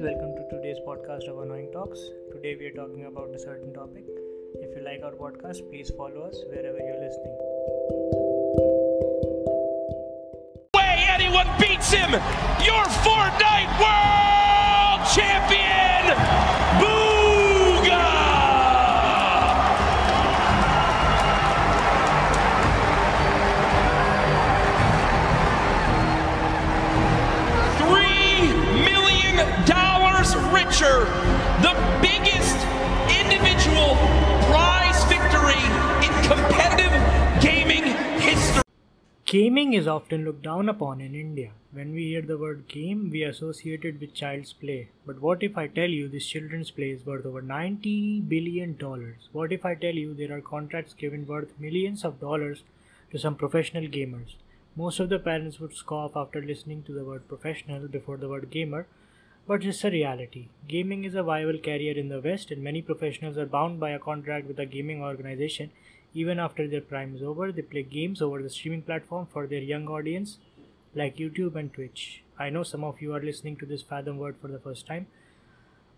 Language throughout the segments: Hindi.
welcome to today's podcast of Annoying Talks. Today we are talking about a certain topic. If you like our podcast, please follow us wherever you're listening. way anyone beats him. Your Fortnite World Gaming is often looked down upon in India. When we hear the word game, we associate it with child's play. But what if I tell you this children's play is worth over 90 billion dollars? What if I tell you there are contracts given worth millions of dollars to some professional gamers? Most of the parents would scoff after listening to the word professional before the word gamer, but it's a reality. Gaming is a viable career in the West, and many professionals are bound by a contract with a gaming organization. Even after their prime is over, they play games over the streaming platform for their young audience, like YouTube and Twitch. I know some of you are listening to this Fathom word for the first time,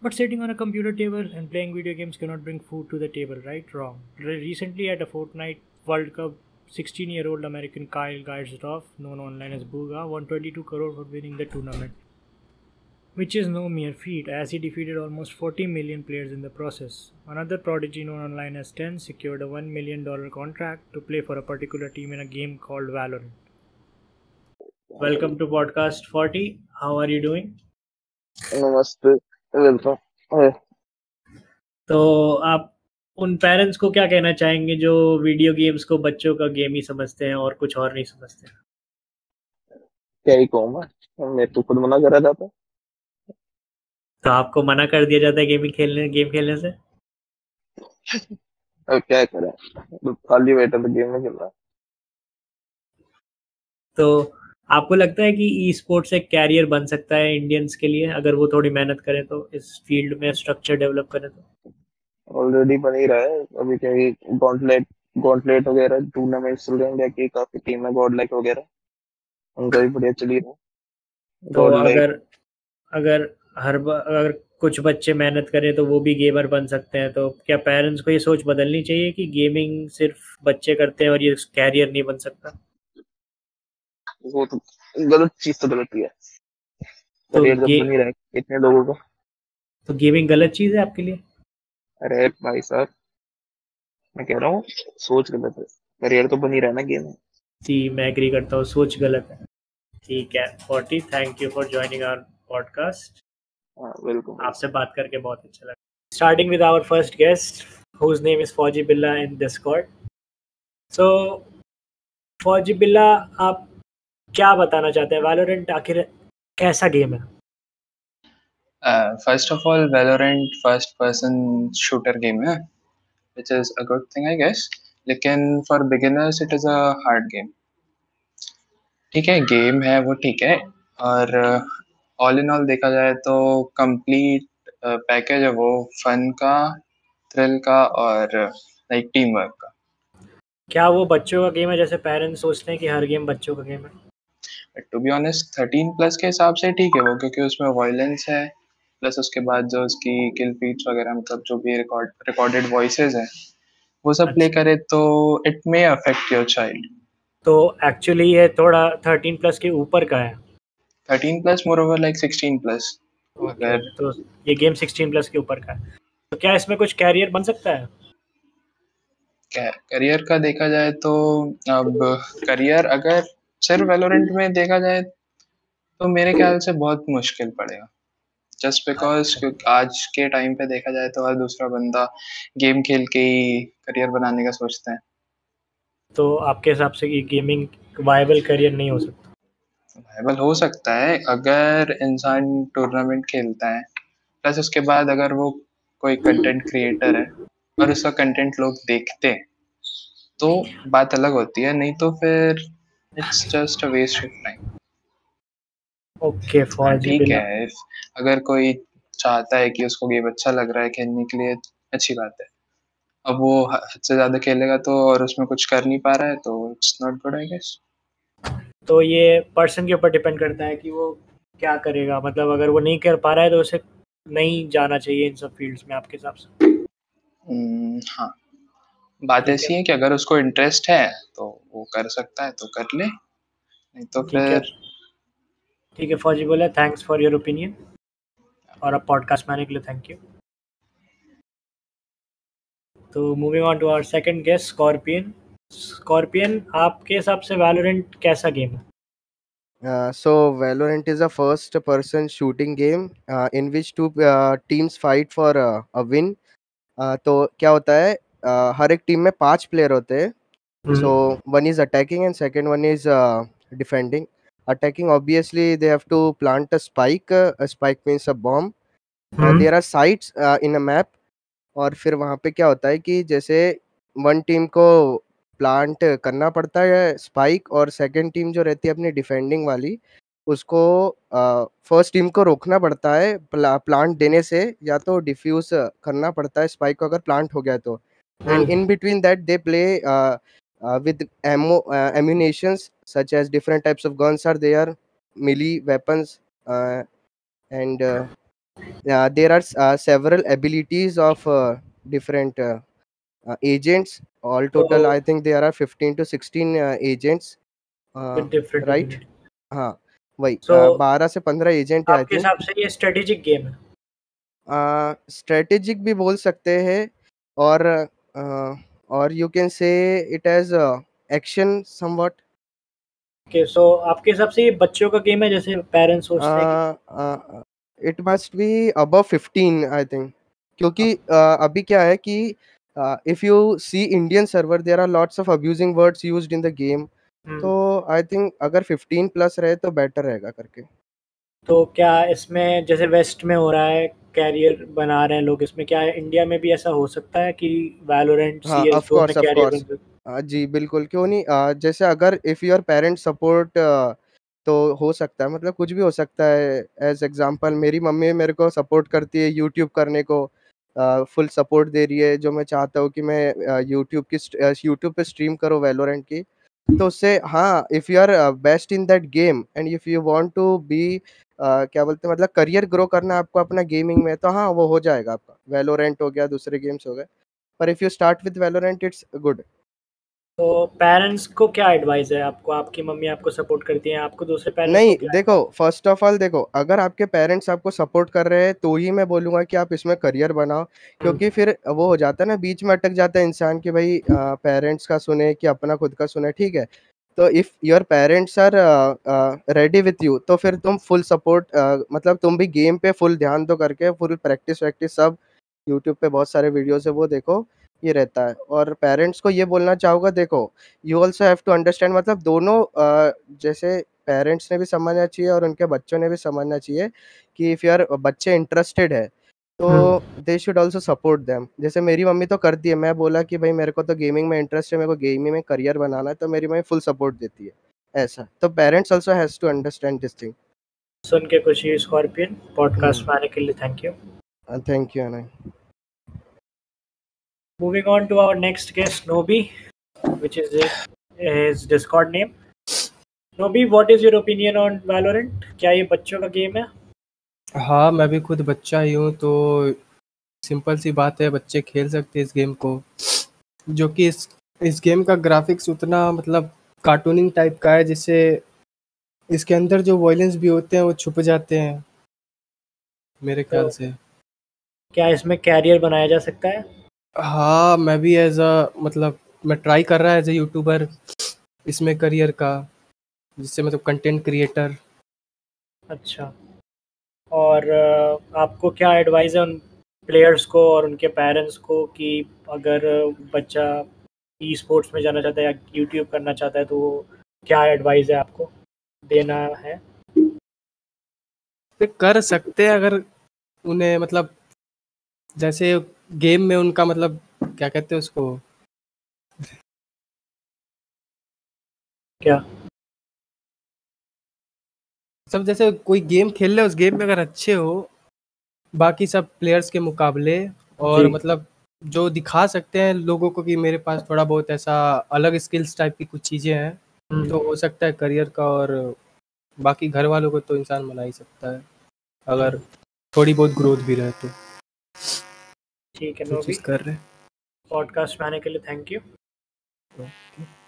but sitting on a computer table and playing video games cannot bring food to the table, right? Wrong. Recently, at a Fortnite World Cup, 16 year old American Kyle Geisdorf, known online as Booga, won 22 crore for winning the tournament which is no mere feat as he defeated almost 40 million players in the process. Another prodigy known online as 10 secured a $1 million contract to play for a particular team in a game called Valorant. Welcome to podcast 40. How are you doing? नमस्ते वेलकम तो आप उन पेरेंट्स को क्या कहना चाहेंगे जो वीडियो गेम्स को बच्चों का गेम ही समझते हैं और कुछ और नहीं समझते हैं क्या ही कहूँ मैं मैं तो खुद मना करा जाता तो आपको मना कर दिया जाता है गेमिंग खेलने गेम खेलने से? अब क्या करें? खाली बैठा तो गेम में खेल रहा तो आपको लगता है कि ई स्पोर्ट्स एक कैरियर बन सकता है इंडियंस के लिए अगर वो थोड़ी मेहनत करें तो इस फ़ील्ड में स्ट्रक्चर डेवलप करें तो? ऑलरेडी बन ही रहा है। अभी क्या गॉन्टलेट गॉन्टलेट वगैरह टूर्नामेंट चल रहे हैं इंडिया की काफ़ी टीम है गॉड लाइक वगैरह। उनका भी बढ़िया चल ही रहा है। तो अगर अगर हर अगर कुछ बच्चे मेहनत करें तो वो भी गेमर बन सकते हैं तो क्या पेरेंट्स को ये सोच बदलनी चाहिए कि गेमिंग सिर्फ़ बच्चे करते हैं और ये कैरियर नहीं बन सकता? वो तो गलत चीज़ तो गलत ही है। तो गे- बन ही रहा इतने लोगों का। तो गेमिंग गलत चीज़ है आपके लिए? अरे भाई साहब मैं कह रहा हूँ सोच गलत है। करियर तो बन ही रहा है ना गेम में जी मैं एग्री करता हूँ सोच गलत है। ठीक है forty thank you for joining our podcast हाँ वेलकम आपसे बात करके बहुत अच्छा लगा। Starting with our first guest whose name is Fauji Billa in Discord सो फौजी बिल्ला आप क्या बताना चाहते हैं? वैलोरेंट आखिर कैसा गेम है? Uh, first of all, Valorant first person shooter game है which is a good thing I guess. लेकिन for beginners it is a hard game. ठीक है गेम है वो ठीक है और ऑल इन ऑल देखा जाए तो कंप्लीट पैकेज है वो फन का थ्रिल का और लाइक टीम वर्क का। क्या वो बच्चों का गेम है? जैसे पेरेंट्स सोचते हैं कि हर गेम बच्चों का गेम है। To be honest thirteen plus के हिसाब से ठीक है वो क्योंकि उसमें वायलेंस है प्लस उसके बाद जो उसकी किल फीड्स वगैरह मतलब जो भी रिकॉर्ड रिकॉर्डेड वॉइसेस हैं वो सब प्ले करे तो it may affect your child तो एक्चुअली ये थोड़ा थर्टीन प्लस के ऊपर का है। Thirteen plus moreover like sixteen plus अगर तो ये गेम सिक्सटीन प्लस के ऊपर का है। तो क्या इसमें कुछ कैरियर बन सकता है? करियर का देखा जाए तो अब करियर अगर सिर्फ़ वेलोरेंट में देखा जाए तो मेरे ख्याल से बहुत मुश्किल पड़ेगा। जस्ट बिकॉज़ आज के टाइम पे देखा जाए तो हर दूसरा बंदा गेम खेल के ही करियर बनाने का सोचता है। तो आपके हिसाब से ये गेमिंग वायबल करियर नहीं हो सकता? वायबल हो सकता है अगर इंसान टूर्नामेंट खेलता है। प्लस उसके बाद अगर वो कोई कंटेंट क्रिएटर है और उसका कंटेंट लोग देखते हैं तो बात अलग होती है नहीं तो फिर it's just a waste of time okay Fauji ठीक है अगर कोई चाहता है कि उसको गेम अच्छा लग रहा है खेलने के लिए अच्छी बात है। अब वो हद से ज़्यादा खेलेगा तो और उसमें कुछ कर नहीं पा रहा है तो it's not good I guess तो ये पर्सन के ऊपर डिपेंड करता है कि वो क्या करेगा। मतलब अगर वो नहीं कर पा रहा है तो उसे नहीं जाना चाहिए इन सब फील्ड्स में आपके हिसाब से। हम्म, हाँ। बात है। ऐसी है। कि अगर उसको इंटरेस्ट है तो वो कर सकता है तो कर ले। नहीं तो फिर ठीक है फौजी बोला थैंक्स फॉर योर ओपिनियन और अब पॉडकास्ट में आने के लिए थैंक यू तो moving on to our second guest Scorpion Scorpion आपके हिसाब से वैलोरेंट कैसा गेम है? So Valorant is a first person shooting game in which two teams fight for a win तो क्या होता है uh, हर एक टीम में पाँच प्लेयर होते हैं। So one is attacking and second one is defending attacking obviously they have to plant a spike spike means a bomb there are sites in a map और फिर वहाँ पे क्या होता है कि जैसे वन टीम को प्लांट करना पड़ता है स्पाइक और सेकेंड टीम जो रहती है अपनी डिफेंडिंग वाली उसको फ़र्स्ट टीम को रोकना पड़ता है प्लांट देने से या तो डिफ्यूज करना पड़ता है स्पाइक को अगर प्लांट हो गया तो। And in between that they play with ammunitions such as different types of guns are there melee weapons and there are several abilities of different uh, agents. All total So- i think there are 15 to 16 uh, agents uh, right? हाँ वही So- बारह से पंद्रह एजेंट है आपके हिसाब से ये स्ट्रेटेजिक गेम है। स्ट्रेटेजिक भी बोल सकते हैं और uh, और you can say it as action somewhat okay so आपके हिसाब से ये बच्चों का गेम है जैसे पेरेंट्स सोचते हैं it must be above 15 I think क्योंकि uh, अभी क्या है कि if you see Indian server there are lots of abusing words used in the game hmm, तो आई थिंक अगर 15 प्लस रहे तो बेटर रहेगा करके। तो क्या इसमें जैसे वेस्ट में हो रहा है कैरियर बना रहे हैं लोग इसमें क्या है इंडिया में भी ऐसा हो सकता है कि वैलोरेंट हाँ, see of course, of career course. बन सकता आ, जी बिल्कुल क्यों नहीं? आ, जैसे अगर इफ़ योर पेरेंट सपोर्ट तो हो सकता है मतलब कुछ भी हो सकता है। एज एग्जांपल मेरी मम्मी मेरे को सपोर्ट करती है यूट्यूब करने को। फुल सपोर्ट दे रही है, जो मैं चाहता हूँ कि मैं यूट्यूब की यूट्यूब पे स्ट्रीम करो वेलोरेंट की। तो उससे हाँ if you are best in that game and if you want to be क्या बोलते हैं मतलब करियर ग्रो करना आपको अपना गेमिंग में तो हाँ वो हो जाएगा आपका। वेलोरेंट हो गया, दूसरे गेम्स हो गए। पर if you start with Valorant it's good तो पेरेंट्स को क्या एडवाइस है आपको? आपकी मम्मी आपको सपोर्ट करती हैं? आपको दूसरे पेरेंट्स नहीं क्या देखो फ़र्स्ट ऑफ़ ऑल देखो अगर आपके पेरेंट्स आपको सपोर्ट कर रहे हैं तो ही मैं बोलूँगा कि आप इसमें करियर बनाओ। क्योंकि फिर वो हो जाता है ना बीच में अटक जाता है इंसान कि भाई पेरेंट्स का सुने कि अपना खुद का सुने ठीक है? तो if your parents are ready with you तो फिर तुम फुल सपोर्ट मतलब तुम भी गेम पे फुल ध्यान दो करके फुल प्रैक्टिस वैक्टिस सब यूट्यूब पे बहुत सारे वीडियोस है वो देखो। ये रहता है। और पेरेंट्स को ये बोलना चाहूँगा देखो you also have to understand मतलब दोनों अ, जैसे पेरेंट्स ने भी समझना चाहिए और उनके बच्चों ने भी समझना चाहिए कि इफ़ यार बच्चे इंटरेस्टेड है तो they should also support them जैसे मेरी मम्मी तो करती है मैं बोला कि भाई मेरे को तो गेमिंग में इंटरेस्ट है मेरे को गेमिंग में करियर बनाना है तो मेरी मम्मी फुल सपोर्ट देती है। ऐसा। तो parents also has to understand this thing सुन के खुशी स्कॉर्पियन पॉडकास्ट में आने के लिए thank you thank you Anay Moving on to our next guest, Nobi, which is his, Discord name. Nobi, what is your opinion on Valorant? क्या ये बच्चों का गेम है हाँ मैं भी खुद बच्चा ही हूँ तो सिंपल सी बात है बच्चे खेल सकते हैं इस गेम को जो कि इस इस गेम का ग्राफिक्स उतना मतलब कार्टूनिंग टाइप का है जिससे इसके अंदर जो वॉयलेंस भी होते हैं वो छुप जाते हैं मेरे ख्याल तो- से क्या इसमें कैरियर बनाया जा सकता है हाँ मैं भी एज अ मतलब मैं ट्राई कर रहा है एज अ यूट्यूबर इसमें करियर का जिससे मतलब कंटेंट क्रिएटर अच्छा। और आपको क्या एडवाइस है उन प्लेयर्स को और उनके पेरेंट्स को कि अगर बच्चा ई स्पोर्ट्स में जाना चाहता है या यूट्यूब करना चाहता है तो क्या एडवाइस है आपको? देना है? कर सकते हैं अगर उन्हें मतलब जैसे गेम में उनका मतलब क्या कहते हैं उसको? क्या? सब जैसे कोई गेम खेल रहे हो उस गेम में अगर अच्छे हो बाकी सब प्लेयर्स के मुकाबले और मतलब जो दिखा सकते हैं लोगों को कि मेरे पास थोड़ा बहुत ऐसा अलग स्किल्स टाइप की कुछ चीज़ें हैं हम्म, तो हो सकता है करियर का और बाकी घर वालों को तो इंसान मना ही सकता है अगर थोड़ी बहुत ग्रोथ भी रहे तो। ठीक है नो भी कर रहे पॉडकास्ट में आने के लिए थैंक यू हैं